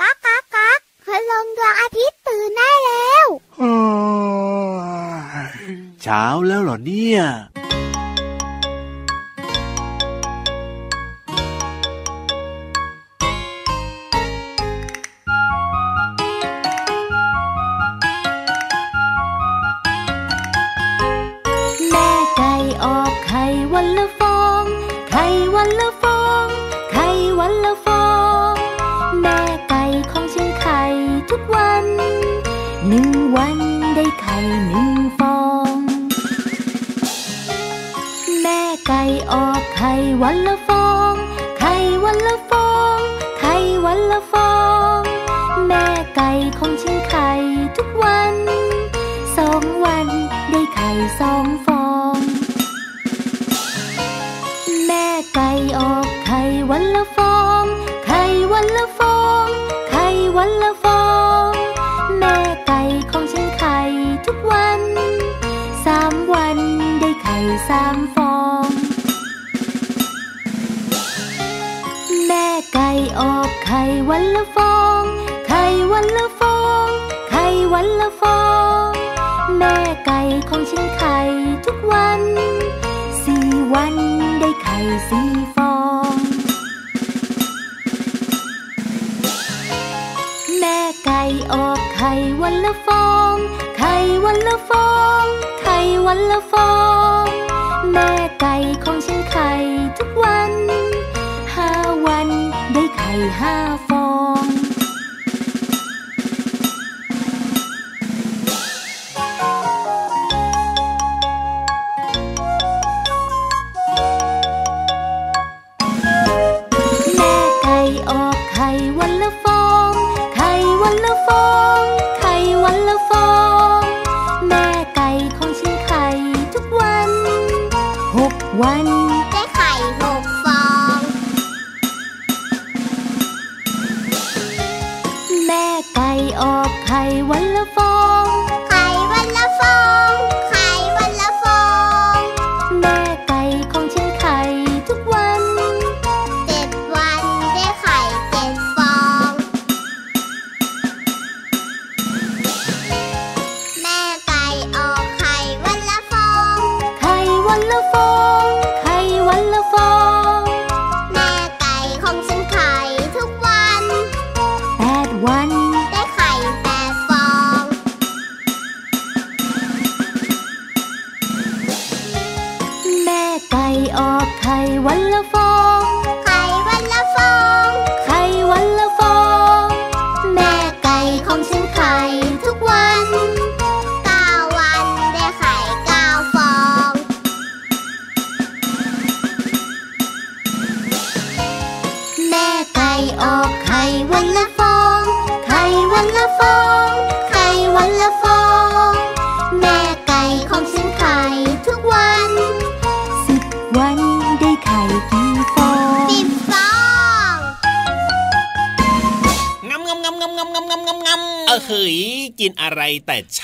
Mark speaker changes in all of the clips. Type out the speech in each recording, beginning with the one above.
Speaker 1: ก๊ากก๊ากก๊ากคืลงดวงอาทิตย์ตื่นได้แล้ว
Speaker 2: เช้าแล้วเหรอเนี่ย
Speaker 3: ไก่ออกไข่วันละฟอง ไข่วันละฟอง ไข่วันละฟอง แม่ไก่ของฉันไข่ทุกวัน สามวันได้ไข่สามฟอง แม่ไก่ออกไข่วันละฟอง ไข่วันละฟอง ไข่วันละฟอง ไข่วันละฟอง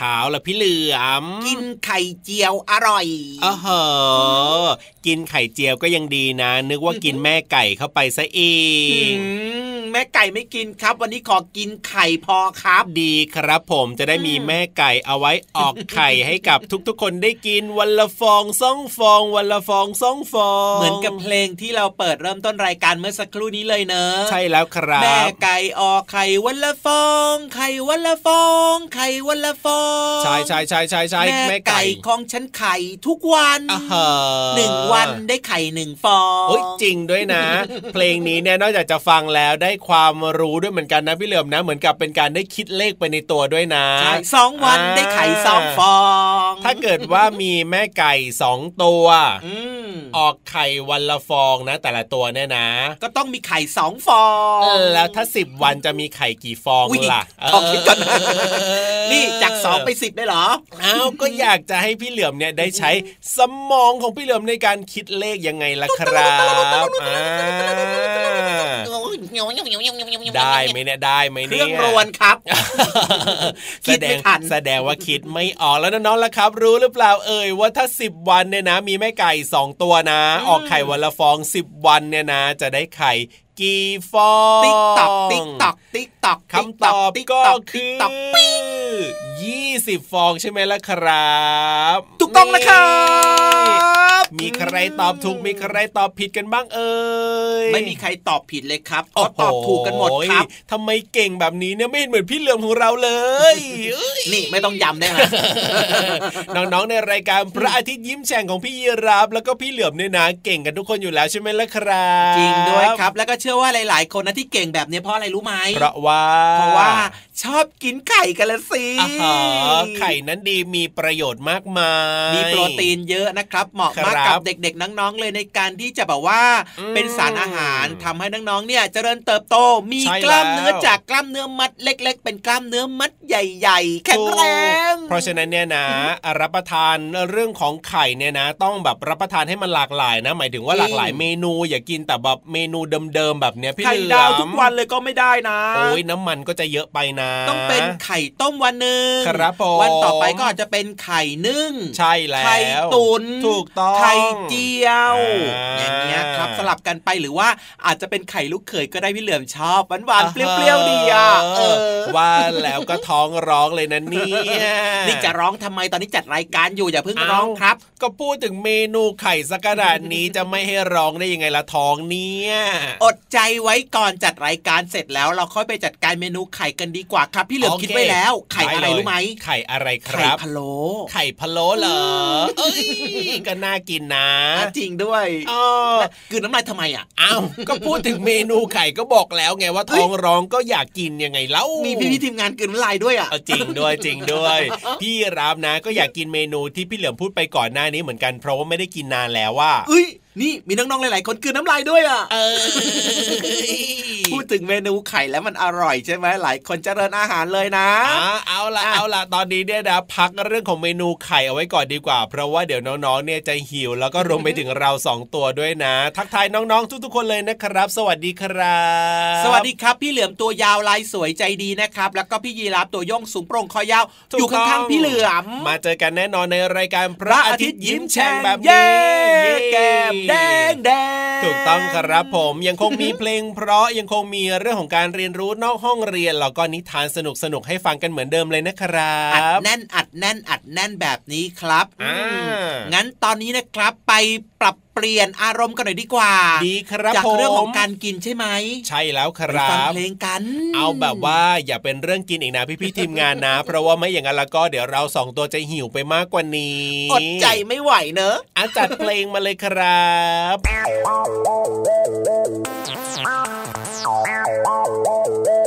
Speaker 4: ช้าละพี่เหลือม
Speaker 5: กินไข่เจียวอร่อย
Speaker 4: อ๋อเหรอกินไข่เจียวก็ยังดีนะ นึกว่ากินแม่ไก่เข้าไปซะอีก
Speaker 5: แม่ไก่ไม่กินครับ วันนี้ขอกินไข่พอครับ
Speaker 4: ดีครับผมจะได้มีแม่ไก่เอาไว้ออกไข่ให้กับทุกๆ คนได้กินวันละฟองสองฟอง วันละฟองสองฟอง
Speaker 5: เหมือนกับเพลงที่เราเปิดเริ่มต้นรายการเมื่อสักครู่นี้เลยเนอะ
Speaker 4: ใช่แล้วครับ
Speaker 5: แม่ไก่ออกไข่วันละฟอง ไข่วันละฟอง ไข่วันละฟอง
Speaker 4: ใช่ใช่ใช่ใช่ใช่
Speaker 5: แม่ไก่ของฉันไข่ทุกวันหนึ่งวันได้ไข่หนึ่งฟองโอ้
Speaker 4: ยจริงด้วยนะ เพลงนี้เนี่ยนอกจากจะฟังแล้วได้ความรู้ด้วยเหมือนกันนะพี่เหลือมนะ เหมือนกับเป็นการได้คิดเลขไปในตัวด้วยนะ
Speaker 5: ใช่สองวันได้ไข่สองฟอง
Speaker 4: ถ้าเกิดว่ามีแม่ไก่สองตัวออกไข่วันละฟองนะ แต่ละตัวเนี่ยนะ
Speaker 5: ก็ต้องมีไข่สองฟอง
Speaker 4: แล้วถ้าสิบวันจะมีไข่กี่ฟองล่ะ
Speaker 5: ขอคิดก่อนนี่จากสองไปสิบได้หรอ
Speaker 4: อ้าวก็อยากจะให้พี่เหลือมเนี่ยได้ใช้สมองของพี่เหลือมในการคิดเลขยังไงล่ะครับอ่าได้ไหมเนี่ยได้ไหม
Speaker 5: เนี่ยเครื่องรวนครับ
Speaker 4: คิดไม่ทันแสดงว่าคิดไม่ออกแล้วน้องๆล่ะครับ รู้หรือเปล่าเอ่ยว่าถ้าสิบวันเนี่ยนะ มีแม่ไก่สองตัวนะ ออกไข่วันละฟองสิบวันเนี่ยนะ จะได้ไข่กี่ฟอง
Speaker 5: ติ๊กตอกติ๊กตอกติ๊กตอก
Speaker 4: คำตอบก็คือยี่สิบฟองใช่ไหมล่ะครับ
Speaker 5: ถูกต้องนะครับ
Speaker 4: มีใครตอบถูกมีใครตอบผิดกันบ้างเอ่
Speaker 5: ยไม่มีใครตอบผิดเลยครับก็ตอบถูกกันหมดครับ
Speaker 4: ทำไมเก่งแบบนี้เนี่ยไม่เห็นเหมือนพี่เหลือมของเราเลย
Speaker 5: นี่ไม่ต้องย้ำได้ไหม
Speaker 4: น้องๆในรายการพระอาทิตย์ยิ้มแฉ่งของพี่ยีรับแล้วก็พี่เหลือมเนี่ยนะเก่งกันทุกคนอยู่แล้วใช่ไหมล่ะครับ
Speaker 5: จริงด้วยครับแล้วก็เชื่อว่าหลาย ๆ คนนะที่เก่งแบบนี้เพราะอะไรรู้ไหม
Speaker 4: เพราะว่า
Speaker 5: เพราะว่า ชอบกินไข่กันละสิ
Speaker 4: ไข่นั้นดีมีประโยชน์มากมาย
Speaker 5: มีโปรตีนเยอะนะครับ เหมาะมากกับเด็กๆ น้องๆเลยในการที่จะแบบว่า เป็นสารอาหารทำให้น้องๆเนี่ยเจริญเติบโตมีกล้ามเนื้อจากกล้ามเนื้อมัดเล็ก ๆ เป็นกล้ามเนื้อมัดใหญ่ ๆ แข็งแรง
Speaker 4: เพราะฉะนั้นเนี่ยนะรับประทานเรื่องของไข่เนี่ยนะ ต้องแบบรับประทานให้มันหลากหลายนะ หมายถึงว่าหลากหลายเมนูอย่ากินแต่แบบเมนูเดิมๆแบบเนี้ยพี่เหลือมไข่
Speaker 5: ดาวทุกวันเลยก็ไม่ได้นะ
Speaker 4: โอ้ยน้ำมันก็จะเยอะไปนะ
Speaker 5: ต้องเป็นไข่ต้มวันหนึ่ง
Speaker 4: ครับผม
Speaker 5: วันต่อไปก็อาจจะเป็นไข่นึ่ง
Speaker 4: ใช่แล้ว ไข่
Speaker 5: ตุน
Speaker 4: ถูกต้อง
Speaker 5: ไข่เจียว อย่างเงี้ยครับสลับกันไปหรือว่าอาจจะเป็นไข่ลูกเขยก็ได้พี่เหลือมชอบหวานหวานเปรี้ยวๆดีอะ
Speaker 4: ว่าแล้วก็ท้องร้องเลยนะนี่
Speaker 5: นี่จะร้องทำไมตอนนี้จัดรายการอยู่อย่าเพิ่งร้องครับ
Speaker 4: ก็พูดถึงเมนูไข่สักขนาดนี้จะไม่ให้ร้องได้ยังไงละท้องเนี่ย
Speaker 5: อดใจไว้ก่อนจัดรายการเสร็จแล้วเราค่อยไปจัดการเมนูไข่กันดีกว่าครับ พี่เหลือมคิดไว้แล้ว ไข่อะไรรู้ไหม
Speaker 4: ไข่อะไรครับ
Speaker 5: ไข่พะโล้
Speaker 4: ไข่พะโล้เหรอเอ้ยก็น่ากินนะ
Speaker 5: จริงด้วย
Speaker 4: อ๋อ
Speaker 5: คือน้ำลายทำไมอะ
Speaker 4: อ้าวก็พูดถึงเมนูไข่ก็บอกแล้วไงว่าท้องร้องก็อยากกินยังไงเล่า
Speaker 5: มีพี่พี่ทีมงานกินน้ำลายด้วยอะ
Speaker 4: จริงด้วยจริงด้วย พี่รับนะ ก็อยากกินเมนูที่พี่เหลือมพูดไปก่อนหน้านี้เหมือนกันเพราะว่าไม่ได้กินนานแล้วว่า
Speaker 5: เอ้ยนี่มีน้องๆหลายๆคนกินน้ำลายด้วยอะ พูดถึงเมนูไข่แล้วมันอร่อยใช่ไหมหลายคนเจริญอาหารเลยนะ
Speaker 4: เอาละเอาละตอนนี้เนี่ยนะพักเรื่องของเมนูไข่เอาไว้ก่อนดีกว่า เพราะว่าเดี๋ยวน้องๆเนี่ยจะหิวแล้วก็รวมไปถึงเราสองตัวด้วยนะ ทักทายน้องๆ ทุกๆคนเลยนะครับ สวัสดีครับ
Speaker 5: สวัสดีครับ พี่เหลือมตัวยาวลายสวยใจดีนะครับ แล้วก็พี่ยีราฟตัวย่องสูงโปร่งคอยาวอยู่ข้างๆพี่เหลือม
Speaker 4: มาเจอกันแน่นอนในรายการพระอาทิตย์ยิ้มแฉ่งแบบ
Speaker 5: นี้แก้มแดงแด
Speaker 4: งถูกต้องครับผมยังคงมีเพลง เพราะยังคงมีเรื่องของการเรียนรู้นอกห้องเรียนแล้วก็นิทานสนุกสนุกให้ฟังกันเหมือนเดิมเลยนะครับ
Speaker 5: อัดแน่นอัดแน่นอัดแน่นแบบนี้ครับงั้นตอนนี้นะครับไปปรับเปลี่ยนอารมณ์กันหน่อยดีกว่า
Speaker 4: ดีครับ
Speaker 5: จากเรื่องของการกินใช่ไหม
Speaker 4: ใช่แล้วครับ
Speaker 5: ฟังเพลงกัน
Speaker 4: เอาแบบว่าอย่าเป็นเรื่องกินอีกนะพี่พี่ทีมงานนะ เพราะว่าไม่อย่างนั้นแล้วก็เดี๋ยวเราสองตัวจะหิวไปมากกว่านี้
Speaker 5: อดใจไม่ไหวเนอะ
Speaker 4: อาจัดเพลงมาเลยครับ
Speaker 5: Oh, oh, oh, oh, oh.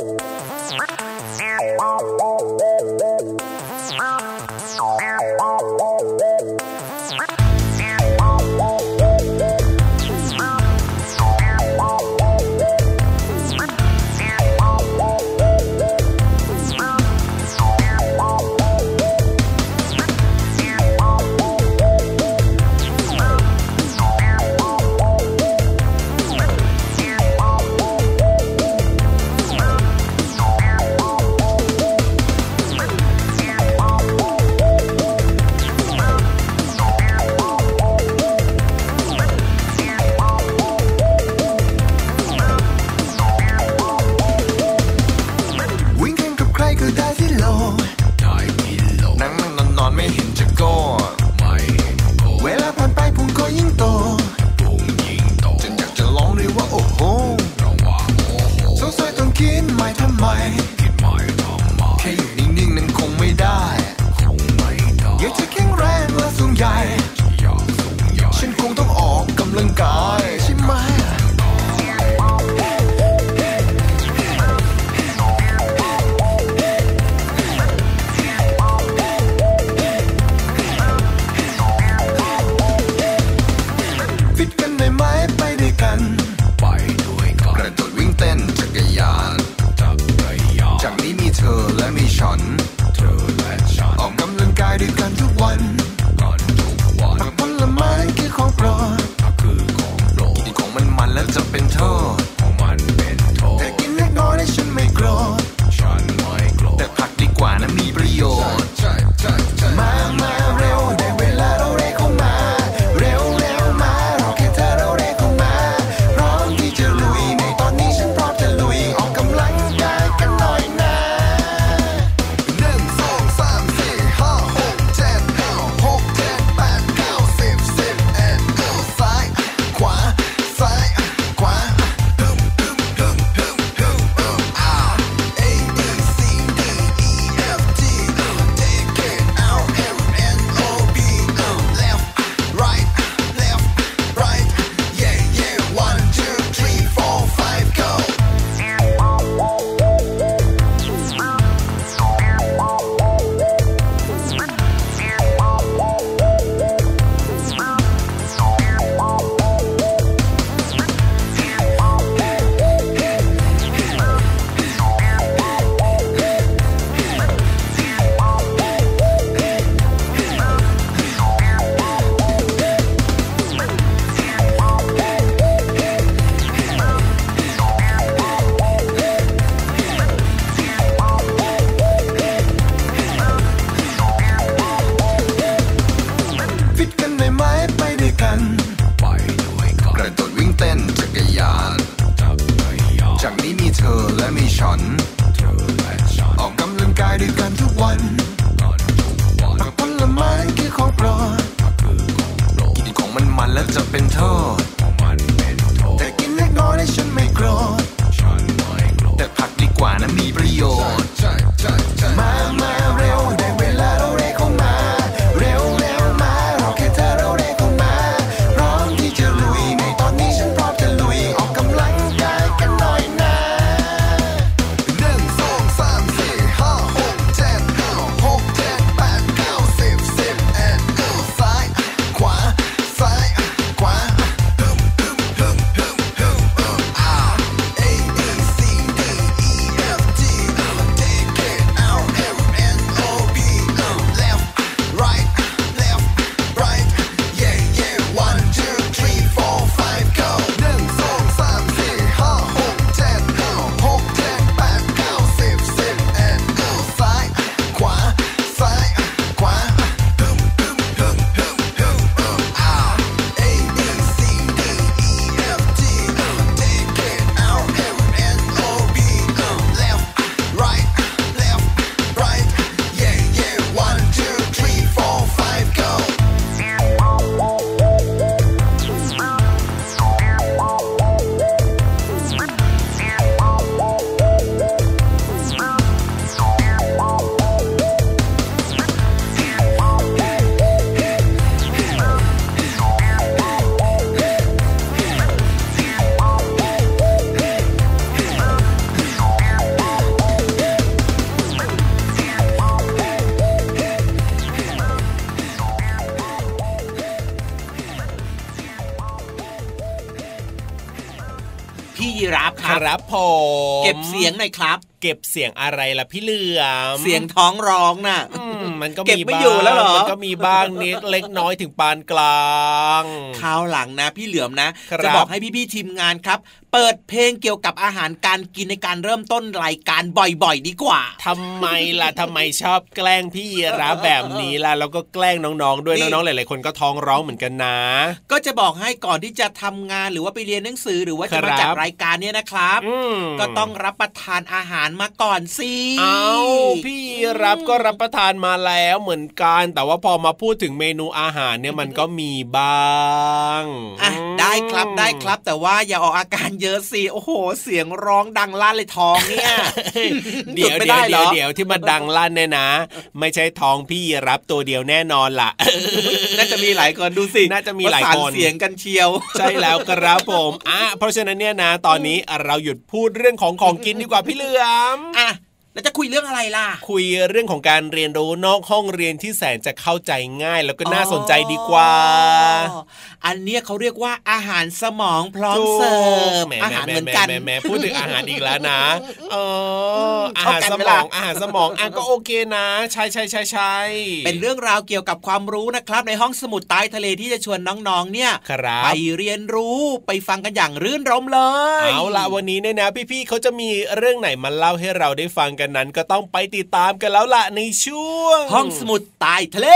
Speaker 5: ค
Speaker 4: ครับรับผม
Speaker 5: เก็บเสียงหน่อยครับ
Speaker 4: เก็บเสียงอะไรล่ะพี่เหลือม
Speaker 5: เสียงท้องร้องน่ะ
Speaker 4: อืมมันก็
Speaker 5: เก็บ
Speaker 4: มี
Speaker 5: ไม่
Speaker 4: บ้าง
Speaker 5: อยู่แล้วเหรอ
Speaker 4: มันก็มีบ้างนิดเล็กน้อยถึงปานกลาง
Speaker 5: คราวหลังนะ พี่เหลือมนะ
Speaker 4: ครับ
Speaker 5: จะบอกให้พี่ๆทีมงานครับ เปิดเพลงเกี่ยวกับอาหารการกินในการเริ่มต้นรายการบ่อยๆ ดีกว่า
Speaker 4: ทำไมล่ะทำไมชอบแกล้งพี่รับแบบนี้ล่ะแล้วก็แกล้งน้องๆ ด้วย
Speaker 5: นี่
Speaker 4: น้องๆหลายๆคนก็ท้องร้องเหมือนกันนะ
Speaker 5: ก็จะบอกให้ก่อนที่จะทำงานหรือว่าไปเรียนหนังสือหรือว่าจะมา
Speaker 4: ครับ
Speaker 5: จัดรายการเนี่ยนะครับ
Speaker 4: อืม
Speaker 5: ก็ต้องรับประทานอาหารมาก่อนสิ
Speaker 4: เอาพี่รับก็รับประทานมาแล้วเหมือนกัน แต่ว่าพอมาพูดถึงเมนูอาหารเนี่ยมันก็มีบ้าง
Speaker 5: อะได้ครับได้ครับแต่ว่าอย่าออกอาการเยอะสิโอ้โห เสียงร้องดังลั่นเลยท้องเนี่ย
Speaker 4: เดี๋ยว
Speaker 5: หไม่
Speaker 4: เดี๋ยว
Speaker 5: ไหร
Speaker 4: เดี๋ยว
Speaker 5: อ
Speaker 4: เดี๋ยวที่มาดังลั่นเนี่ยนะ ไม่ใช่ท้องพี่รับตัวเดียวแน่นอนล่ะ
Speaker 5: น่าจะมีหลายคนดูสิ
Speaker 4: น่าจะมีหลาย
Speaker 5: ประส
Speaker 4: คน
Speaker 5: เสียงกันเชียว
Speaker 4: ใช่แล้วครับผมอะเพราะฉะนั้นเนี่ยนะ ตอนนี้เราหยุดพูดเรื่องของของกินดีกว่าพี่เหลือม
Speaker 5: อะ แล้วจะคุยเรื่องอะไรล่ะ
Speaker 4: คุยเรื่องของการเรียนรู้นอกห้องเรียนที่แสนจะเข้าใจง่าย แล้วก็น่าสนใจดีกว่า
Speaker 5: อ๋ออันเนี้ยเขาเรียกว่าอาหารสมองพร้อมเสิร์ฟ
Speaker 4: แหม
Speaker 5: อาหารเหมือนกัน
Speaker 4: แหมแหมแหมพูดถึงอาหารอีกแล้วนะเอออา
Speaker 5: เข้า
Speaker 4: หาร
Speaker 5: กัน
Speaker 4: ส
Speaker 5: ไหม
Speaker 4: ม
Speaker 5: ล่ะ
Speaker 4: องอาหารสมองอะก็โอเคนะ ใช่ใช่ใช่ใช่
Speaker 5: เป็นเรื่องราวเกี่ยวกับความรู้นะครับ ในห้องสมุดใต้ทะเลที่จะชวนน้องๆเนี่ย
Speaker 4: ครับ
Speaker 5: ไปเรียนรู้ไปฟังกันอย่างรื่นรมย์เลย
Speaker 4: เอาละวันนี้เนี่ยนะพี่ๆเขาจะมีเรื่องไหนมาเล่าให้เราได้ฟังกันนั้นก็ต้องไปติดตามกันแล้วล่ะในช่วง
Speaker 5: ห้องสมุดใต้ทะเล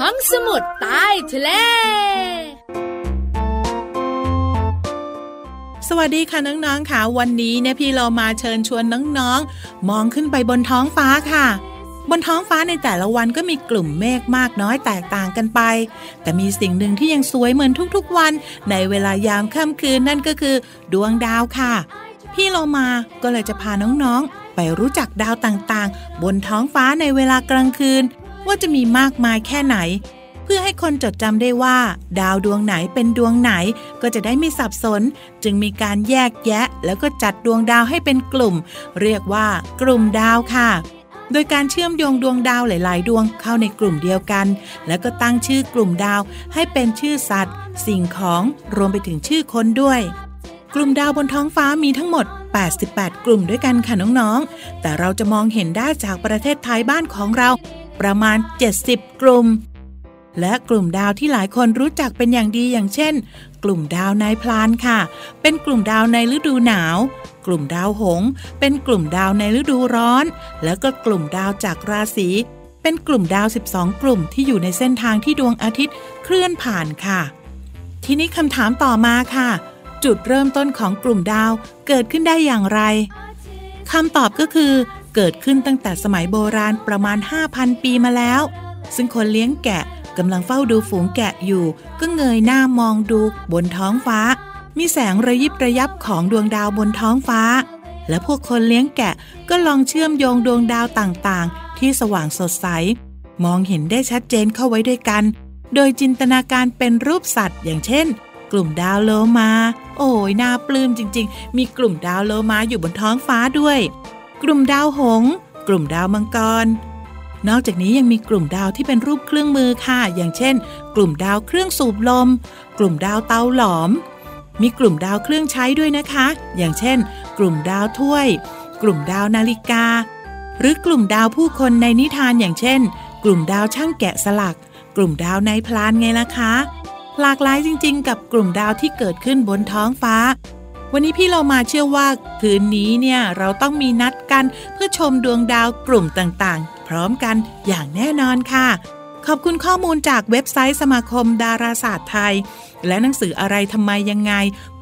Speaker 6: ห้องสมุดใต้ทะเล
Speaker 7: สวัสดีค่ะน้องๆค่ะวันนี้เนี่ยพี่เรามาเชิญชวนน้องๆ มองขึ้นไปบนท้องฟ้าค่ะ บนท้องฟ้าในแต่ละวันก็มีกลุ่มเมฆมากน้อยแตกต่างกันไป แต่มีสิ่งหนึ่งที่ยังสวยเหมือนทุกๆวัน ในเวลายามค่ำคืนนั่นก็คือ ดวงดาวค่ะ พี่เรามาก็เลยจะพาน้องๆ ไปรู้จักดาวต่างๆ บนท้องฟ้าในเวลากลางคืน ว่าจะมีมากมายแค่ไหน เพื่อให้คนจดจำได้ว่า ดาวดวงไหนเป็นดวงไหนก็จะได้ไม่สับสน จึงมีการแยกแยะ แล้วก็จัดดวงดาวให้เป็นกลุ่ม เรียกว่ากลุ่มดาวค่ะ โดยการเชื่อมโยงดวงดาวหลาย ๆ ดวงเข้าในกลุ่มเดียวกัน แล้วก็ตั้งชื่อกลุ่มดาวให้เป็นชื่อสัตว์ สิ่งของรวมไปถึงชื่อคนด้วย กลุ่มดาวบนท้องฟ้ามีทั้งหมด 88 กลุ่มด้วยกันค่ะน้องๆ แต่เราจะมองเห็นได้จากประเทศไทยบ้านของเรา ประมาณ 70 กลุ่มและกลุ่มดาวที่หลายคนรู้จักเป็นอย่างดีอย่างเช่น กลุ่มดาวนายพลานค่ะ เป็นกลุ่มดาวในฤดูหนาว กลุ่มดาวหงส์เป็นกลุ่มดาวในฤดูร้อน แล้วก็กลุ่มดาวจากราศีเป็นกลุ่มดาว 12 กลุ่มที่อยู่ในเส้นทางที่ดวงอาทิตย์เคลื่อนผ่านค่ะ ทีนี้คำถามต่อมาค่ะ จุดเริ่มต้นของกลุ่มดาวเกิดขึ้นได้อย่างไรคำตอบก็คือ เกิดขึ้นตั้งแต่สมัยโบราณประมาณ 5,000 ปีมาแล้ว ซึ่งคนเลี้ยงแกะ กำลังเฝ้าดูฝูงแกะอยู่ ก็เงยหน้ามองดูบนท้องฟ้า มีแสงระยิบระยับของดวงดาวบนท้องฟ้า และพวกคนเลี้ยงแกะก็ลองเชื่อมโยงดวงดาวต่างๆ ที่สว่างสดใส มองเห็นได้ชัดเจนเข้าไว้ด้วยกัน โดยจินตนาการเป็นรูปสัตว์ อย่างเช่น กลุ่มดาวโลมา โอ้ยน่าปลื้มจริง ๆ มีกลุ่มดาวโลมาอยู่บนท้องฟ้าด้วย กลุ่มดาวหงส์กลุ่มดาวมังกร นอกจากนี้ยังมีกลุ่มดาวที่เป็นรูปเครื่องมือค่ะ อย่างเช่น กลุ่มดาวเครื่องสูบลม กลุ่มดาวเตาหลอม มีกลุ่มดาวเครื่องใช้ด้วยนะคะ อย่างเช่น กลุ่มดาวถ้วย กลุ่มดาวนาฬิกา หรือกลุ่มดาวผู้คนในนิทานอย่างเช่น กลุ่มดาวช่างแกะสลัก กลุ่มดาวนายพลานไงล่ะคะหลากหลายจริง ๆ กับกลุ่มดาวที่เกิดขึ้นบนท้องฟ้า วันนี้พี่เรามาเชื่อว่า คืนนี้เนี่ยเราต้องมีนัดกันเพื่อชมดวงดาวกลุ่มต่างๆ พร้อมกันอย่างแน่นอนค่ะ ขอบคุณข้อมูลจากเว็บไซต์สมาคมดาราศาสตร์ไทย และหนังสืออะไรทำไมยังไง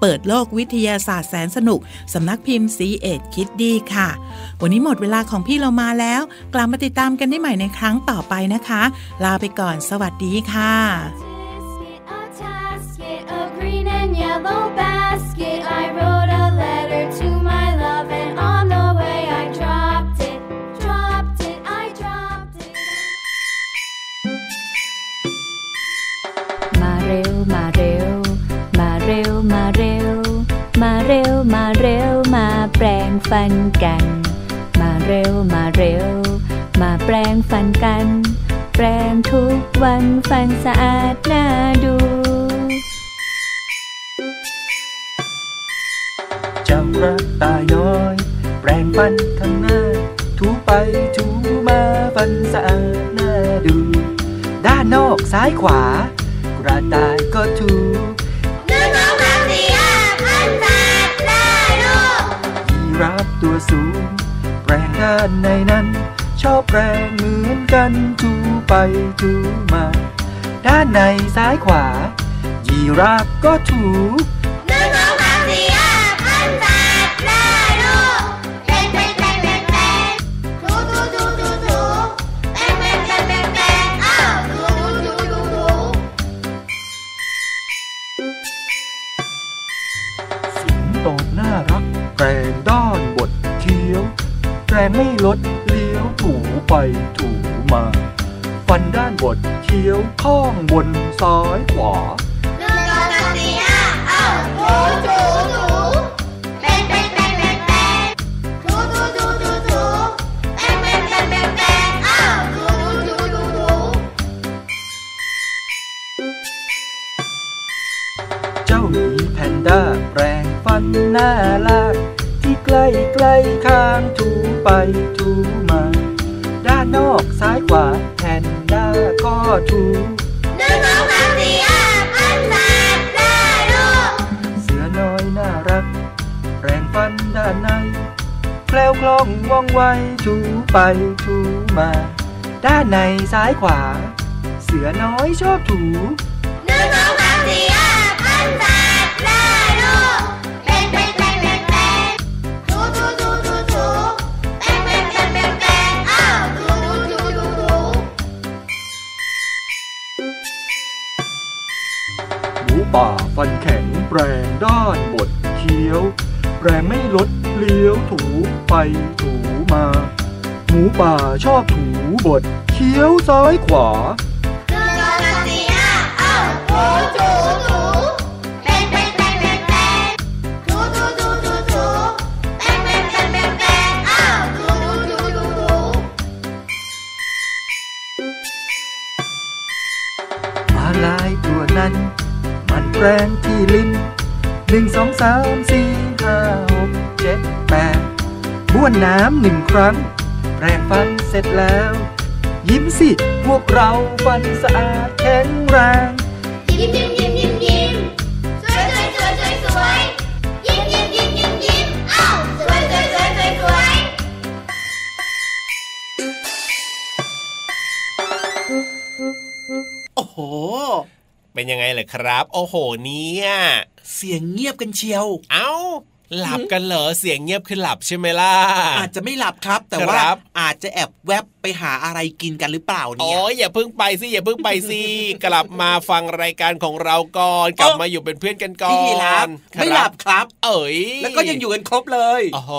Speaker 7: เปิดโลกวิทยาศาสตร์แสนสนุก สำนักพิมพ์ซีเอ็ดคิดดีค่ะ วันนี้หมดเวลาของพี่เรามาแล้ว กลับมาติดตามกันได้ใหม่ในครั้งต่อไปนะคะ ลาไปก่อนสวัสดีค่ะ
Speaker 1: yellow
Speaker 3: bag. เร็วมาเร็วมาแปลงฟันกัน มาเร็วมาเร็ว มาแปลงฟันกัน แปลงทุกวันฟันสะอาดน่าดู
Speaker 8: เจ้ากระต่ายน้อย แปรงฟันข้างหน้า ถูไปถูมาฟันสะอาดน่าดู ด้านนอกซ้ายขวา กระต่ายก็ถู รับตัวสูง แปรงด้านในนั้น ชอบแปรงเหมือนกันถูไปถูมา ด้านในซ้ายขวา ยีราฟก็ถู
Speaker 1: แป
Speaker 8: รงไม่ลดเลี้ยวถูไปถูมา ฟันด้านบดเคี้ยวข้องบนซ้ายขวา
Speaker 1: หนึ่งสองสามสี่ห้าอ้าถูถูถูเป็นเป็นเป็นเป็นเป็นถูถูถูถูถูเป็นเป็นเป็นเป็นเป็นอ้าถูถูถู
Speaker 8: เจ้าหมีแพนด้าแปรงฟันหน้าลาก กล้ใกล้ข้างถูไปถูมา ด้านนอกซ้ายขวาแพนด้าก็ถู
Speaker 1: หนึ่งสองสามสี่ห้าพันแปดได้ลูก
Speaker 8: เสือน้อยน่ารักแปรงฟันด้านในแคล้วคล่องว่องไวถูไปถูมา ด้านในซ้ายขวา เสือน้อยชอบถู
Speaker 1: ป่า
Speaker 8: ฟันแข็งแปรงด้านบดเคี้ยวแปรงไม่ลดเลี้ยวถูไปถูมา หมูป่าชอบถูบดเคี้ยวซ้ายขวา
Speaker 1: หนึ่งสองสามสี่ห้าอ้าวถูถูถูเป็น
Speaker 8: มันแปรงที่ลิ้นหนึ่งสองสามสี่ห้าหกเจ็ดแปดบ้วนน้ำหนึ่งครั้ง แปรงฟันเสร็จแล้ว ยิ้มสิ พวกเราฟันสะอาดแข็งแร
Speaker 4: เป็นยังไงเลยครับ โอ้โหเนี่ย
Speaker 5: เสียงเงียบกันเชียว
Speaker 4: เอ้าหลับกันเหรอเสียงเงียบคือหลับใช่ไหมล่ะ
Speaker 5: อาจจะไม่หลับครับ แต่ว่า
Speaker 4: ครับ
Speaker 5: อาจจะแอบแวบ ไปหาอะไรกินกันหรือเปล่า
Speaker 4: โอ้
Speaker 5: เนี่ย
Speaker 4: ยอย่าเพิ่งไปสิอย่าเพิ่งไปสิกลับมาฟังรายการของเราก่อนกลับมาอยู่เป็นเพื่อนกันก่อน
Speaker 5: พี่รับไม่หลับครับ
Speaker 4: เอ๋ย
Speaker 5: แล้วก็ยังอยู่กันครบเลย
Speaker 4: โอ้โห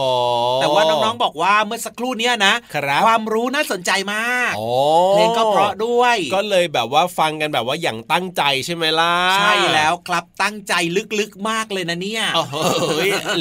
Speaker 5: แต่ว่าน้องๆบอกว่าเมื่อสักครู่เนี้ยนะครับความรู้น่าสนใจมาก
Speaker 4: โอ้
Speaker 5: เพลงก็เพราะด้วย
Speaker 4: ก็เลยแบบว่าฟังกันแบบว่าอย่างตั้งใจใช่ไหมล่ะ
Speaker 5: ใช่แล้วครับตั้งใจลึกๆมากเลยนะเนี่ย
Speaker 4: โอ้โห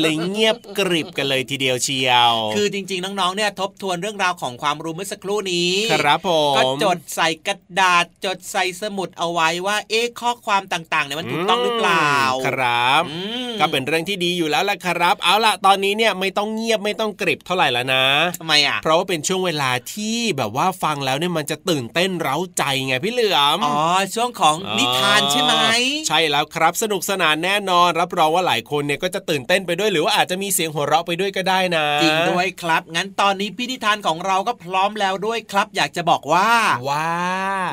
Speaker 4: เลยเงียบกริบกันเลยทีเดียวเชียว
Speaker 5: คือจริง ๆ น้องๆเนี่ยทบทวนเรื่องราวของความรู้เมื่อสักครู่นี้
Speaker 4: ครับผม
Speaker 5: ก็จดใส่กระดาษจดใส่สมุดเอาไว้ว่า เอ๊ะข้อความต่างๆเนี่ยมันถูกต้องหรือเปล่า
Speaker 4: ครับ
Speaker 5: อืม
Speaker 4: ก็เป็นเรื่องที่ดีอยู่แล้วล่ะครับ เอาล่ะตอนนี้เนี่ยไม่ต้องเงียบไม่ต้องกริบเท่าไหร่แล้วนะ
Speaker 5: ทำไมอะ
Speaker 4: เพราะว่าเป็นช่วงเวลาที่แบบว่าฟังแล้วเนี่ยมันจะตื่นเต้นเร้าใจไงพี่เหลือม
Speaker 5: อ๋อช่วงของนิทานใช่ไหม
Speaker 4: ใช่แล้วครับสนุกสนานแน่นอน รับรองว่าหลายคนเนี่ยก็จะตื่นเต้นไปด้วยหรือว่าอาจจะมีเสียงหัวเราะไปด้วยก็ได้นะ
Speaker 5: จริงด้วยครับ งั้นตอนนี้พี่นิทานของเราก็พร้อมแล้วด้วยครับ อยากจะบอกว่า
Speaker 4: ว้า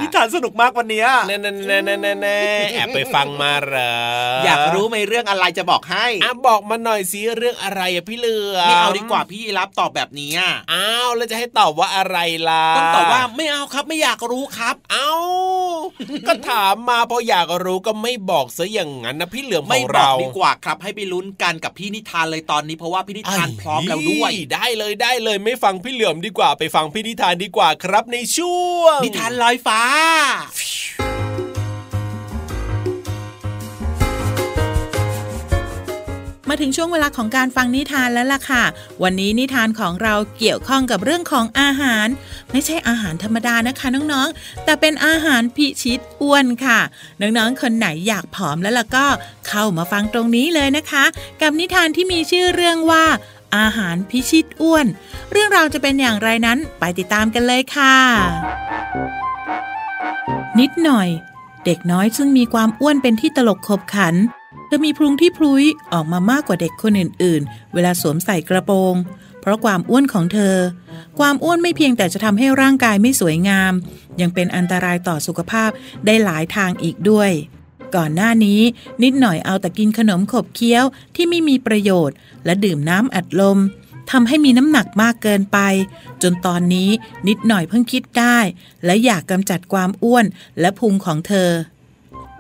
Speaker 5: นิทานสนุกมากวันเนี้ย
Speaker 4: แน่แน่แน่แน่แน่แอบไปฟังมาเหรอ
Speaker 5: อ
Speaker 4: อยา
Speaker 5: กรู้ไหมเรื่องอะไรจะบอกให้
Speaker 4: อะบอกมาหน่อยสิเรื่องอะไรอะพี่เหลือม
Speaker 5: ไม่เอาดีกว่าพี่รับตอบแบบนี้อะ
Speaker 4: อ้าวแล้วจะให้ตอบว่าอะไรล่ะ
Speaker 5: ต้องตอบว่าไม่เอาครับไม่อยากรู้ครับ
Speaker 4: เอ้าก็ถามมาเพราะอยากรู้ก็ไม่บอกซะอย่างนั้นนะพี่เหลือมข
Speaker 5: ไม่
Speaker 4: อง
Speaker 5: บอ
Speaker 4: เรา
Speaker 5: กดีกว่าครับ ให้ไปลุ้นกันกับพี่นิทานเลยตอนนี้เพราะว่าพี่นิทานพร้อมแล้วด้วย
Speaker 4: ได้เลยได้เลยไม่ฟังพี่เหลือมดีกว่าไปฟังพี่นิทานดีกว่าครับในช่วง
Speaker 5: นิทานลอยฟ้า
Speaker 7: มาถึงช่วงเวลาของการฟังนิทานแล้วล่ะค่ะ วันนี้นิทานของเราเกี่ยวข้องกับเรื่องของอาหาร ไม่ใช่อาหารธรรมดานะคะน้องๆ แต่เป็นอาหารพิชิตอ้วนค่ะ น้องๆ คนไหนอยากผอมแล้วล่ะก็เข้ามาฟังตรงนี้เลยนะคะ กับนิทานที่มีชื่อเรื่องว่า อาหารพิชิตอ้วน เรื่องราวจะเป็นอย่างไรนั้นไปติดตามกันเลยค่ะ นิดหน่อย เด็กน้อยซึ่งมีความอ้วนเป็นที่ตลกขบขันเธอมีพุงที่พลุยออกมามากกว่าเด็กคนอื่น ๆ เวลาสวมใส่กระโปรง เพราะความอ้วนของเธอ ความอ้วนไม่เพียงแต่จะทำให้ร่างกายไม่สวยงาม ยังเป็นอันตรายต่อสุขภาพได้หลายทางอีกด้วย ก่อนหน้านี้นิดหน่อยเอาแต่กินขนมขบเคี้ยวที่ไม่มีประโยชน์ และดื่มน้ำอัดลมทำให้มีน้ำหนักมากเกินไป จนตอนนี้นิดหน่อยเพิ่งคิดได้ และอยากกำจัดความอ้วนและพุงของเธอ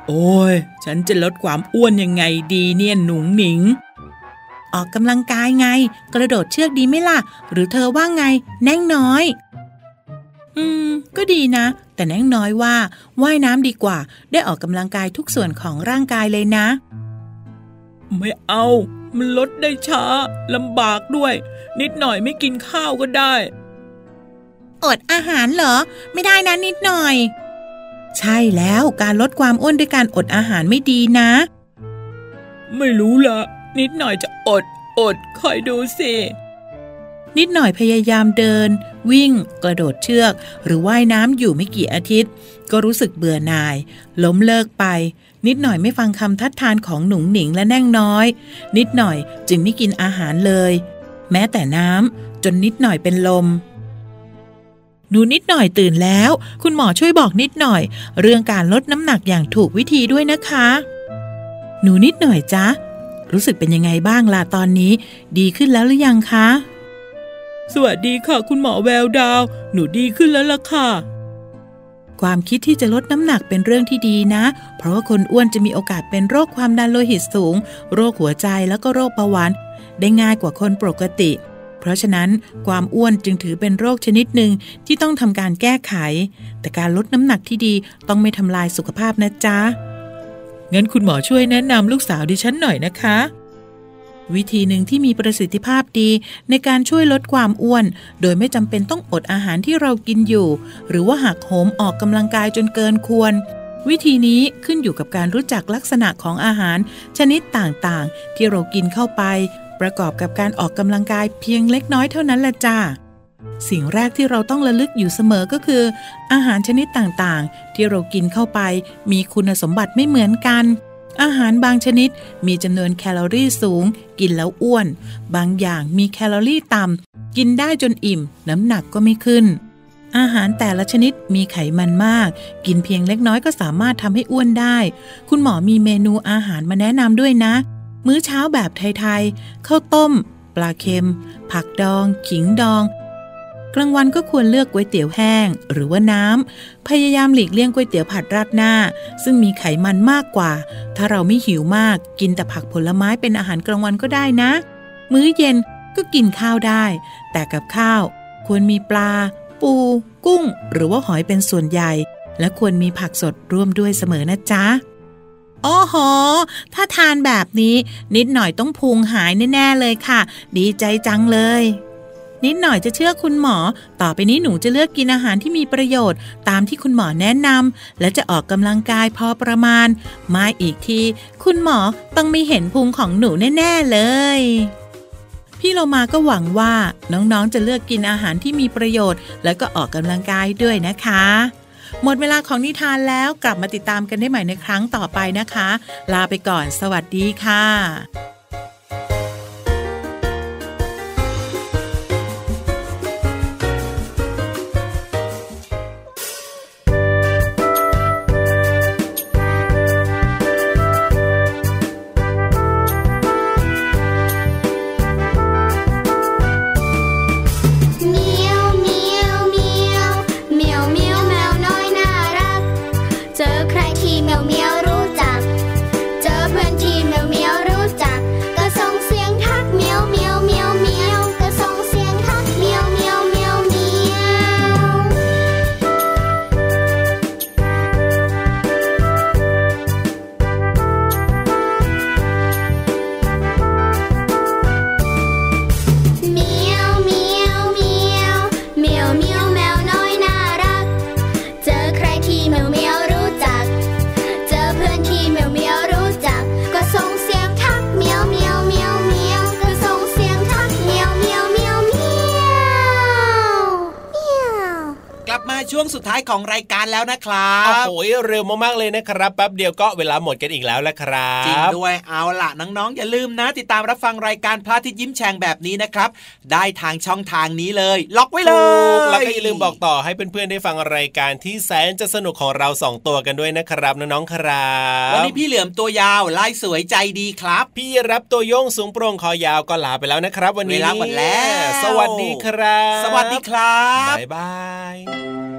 Speaker 7: โอ้ย ฉันจะลดความอ้วนยังไงดีเนี่ยหนุงหนิง ออกกำลังกายไง กระโดดเชือกดีไหมล่ะ หรือเธอว่าไง แน่งน้อย อืม ก็ดีนะ แต่แน่งน้อยว่า ว่ายน้ำดีกว่า ได้ออกกำลังกายทุกส่วนของร่างกายเลยนะ ไม่เอา มันลดได้ช้าลำบากด้วย นิดหน่อยไม่กินข้าวก็ได้อดอาหารเหรอ ไม่ได้นะนิดหน่อย ใช่แล้วการลดความอ้วนด้วยการอดอาหารไม่ดีนะ ไม่รู้ละนิดหน่อยจะอด อดคอยดูสิ นิดหน่อยพยายามเดิน วิ่ง กระโดดเชือก หรือว่ายน้ำอยู่ไม่กี่อาทิตย์ ก็รู้สึกเบื่อหน่าย ล้มเลิกไป นิดหน่อยไม่ฟังคำทัดทานของหนุ่งหนิงและแน่งน้อย นิดหน่อยจึงไม่กินอาหารเลย แม้แต่น้ำจนนิดหน่อยเป็นลมหนูนิดหน่อยตื่นแล้ว คุณหมอช่วยบอกนิดหน่อย เรื่องการลดน้ำหนักอย่างถูกวิธีด้วยนะคะ หนูนิดหน่อยจ๊ะรู้สึกเป็นยังไงบ้างล่ะตอนนี้ ดีขึ้นแล้วหรือยังคะ สวัสดีค่ะ คุณหมอแววดาว หนูดีขึ้นแล้วล่ะค่ะ ความคิดที่จะลดน้ำหนักเป็นเรื่องที่ดีนะ เพราะว่าคนอ้วนจะมีโอกาสเป็นโรคความดันโลหิตสูง โรคหัวใจแล้วก็โรคเบาหวานได้ง่ายกว่าคนปกติ เพราะฉะนั้นความอ้วนจึงถือเป็นโรคชนิดหนึ่งที่ต้องทำการแก้ไข แต่การลดน้ำหนักที่ดีต้องไม่ทำลายสุขภาพนะจ๊ะงั้นคุณหมอช่วยแนะนำลูกสาวดิฉันหน่อยนะคะ วิธีหนึ่งที่มีประสิทธิภาพดีในการช่วยลดความอ้วน โดยไม่จำเป็นต้องอดอาหารที่เรากินอยู่ หรือว่าหักโหมออกกำลังกายจนเกินควร วิธีนี้ขึ้นอยู่กับการรู้จักลักษณะของอาหาร ชนิดต่างๆ ที่เรากินเข้าไป ประกอบกับการออกกำลังกายเพียงเล็กน้อยเท่านั้นแหละจ้าสิ่งแรกที่เราต้องระลึกอยู่เสมอก็คือ อาหารชนิดต่างๆ ที่เรากินเข้าไป มีคุณสมบัติไม่เหมือนกัน อาหารบางชนิดมีจำนวนแคลอรี่สูง กินแล้วอ้วน บางอย่างมีแคลอรี่ต่ำ กินได้จนอิ่ม น้ำหนักก็ไม่ขึ้น อาหารแต่ละชนิดมีไขมันมาก กินเพียงเล็กน้อยก็สามารถทำให้อ้วนได้ คุณหมอมีเมนูอาหารมาแนะนำด้วยนะ มื้อเช้าแบบไทย ๆ ข้าวต้ม ปลาเค็ม ผักดอง ขิงดอง กลางวันก็ควรเลือกก๋วยเตี๋ยวแห้ง หรือว่าน้ำพยายามหลีกเลี่ยงก๋วยเตี๋ยวผัดราดหน้า ซึ่งมีไขมันมากกว่า ถ้าเราไม่หิวมาก กินแต่ผักผลไม้เป็นอาหารกลางวันก็ได้นะ มื้อเย็นก็กินข้าวได้ แต่กับข้าว ควรมีปลา ปู กุ้ง หรือว่าหอยเป็นส่วนใหญ่ และควรมีผักสดร่วมด้วยเสมอนะจ๊ะโอ้โห ถ้าทานแบบนี้ นิดหน่อยต้องพุงหายแน่ ๆ เลยค่ะ ดีใจจังเลย นิดหน่อยจะเชื่อคุณหมอ ต่อไปนี้หนูจะเลือกกินอาหารที่มีประโยชน์ ตามที่คุณหมอแนะนำและจะออกกำลังกายพอประมาณ มาอีกที คุณหมอต้องไม่เห็นพุงของหนูแน่ ๆ เลยพี่โลมาก็หวังว่าน้องๆ จะเลือกกินอาหารที่มีประโยชน์ แล้วก็ออกกำลังกายด้วยนะคะ หมดเวลาของนิทานแล้วกลับมาติดตามกันได้ใหม่ในครั้งต่อไปนะคะ ลาไปก่อนสวัสดีค่ะ
Speaker 5: ช่วงสุดท้ายของรายการแล้วนะครั
Speaker 4: โอ้
Speaker 5: บ
Speaker 4: โหเร็วมากๆเลยนะครับแป๊บเดียวก็เวลาหมดกันอีกแล้วละครั
Speaker 5: จริง
Speaker 4: บ
Speaker 5: ด้วยเอาล่ะน้องๆอย่าลืมนะ ติดตามรับฟังรายการพระอาทิตย์ยิ้มแฉ่งแบบนี้นะครับ ได้ทางช่องทางนี้เลย ล็อกไว้เล
Speaker 4: ถู
Speaker 5: ย
Speaker 4: กแล้วก็อย่าลืมบอกต่อให้เพื่อนๆได้ฟังรายการที่แสนจะสนุกของเราสองตัวกันด้วยนะครับน้องๆครับ
Speaker 5: วันนี้พี่เหลือมตัวยาวลายสวยใจดีครับ
Speaker 4: พี่รับตัวโยงสูงโปร่งคอยาวก็ลาไปแล้วนะครับ วันนี้
Speaker 5: เวลาหมดแล้ว
Speaker 4: สวัสดีครับ
Speaker 5: สวัสดีครับ
Speaker 4: บ๊ายบาย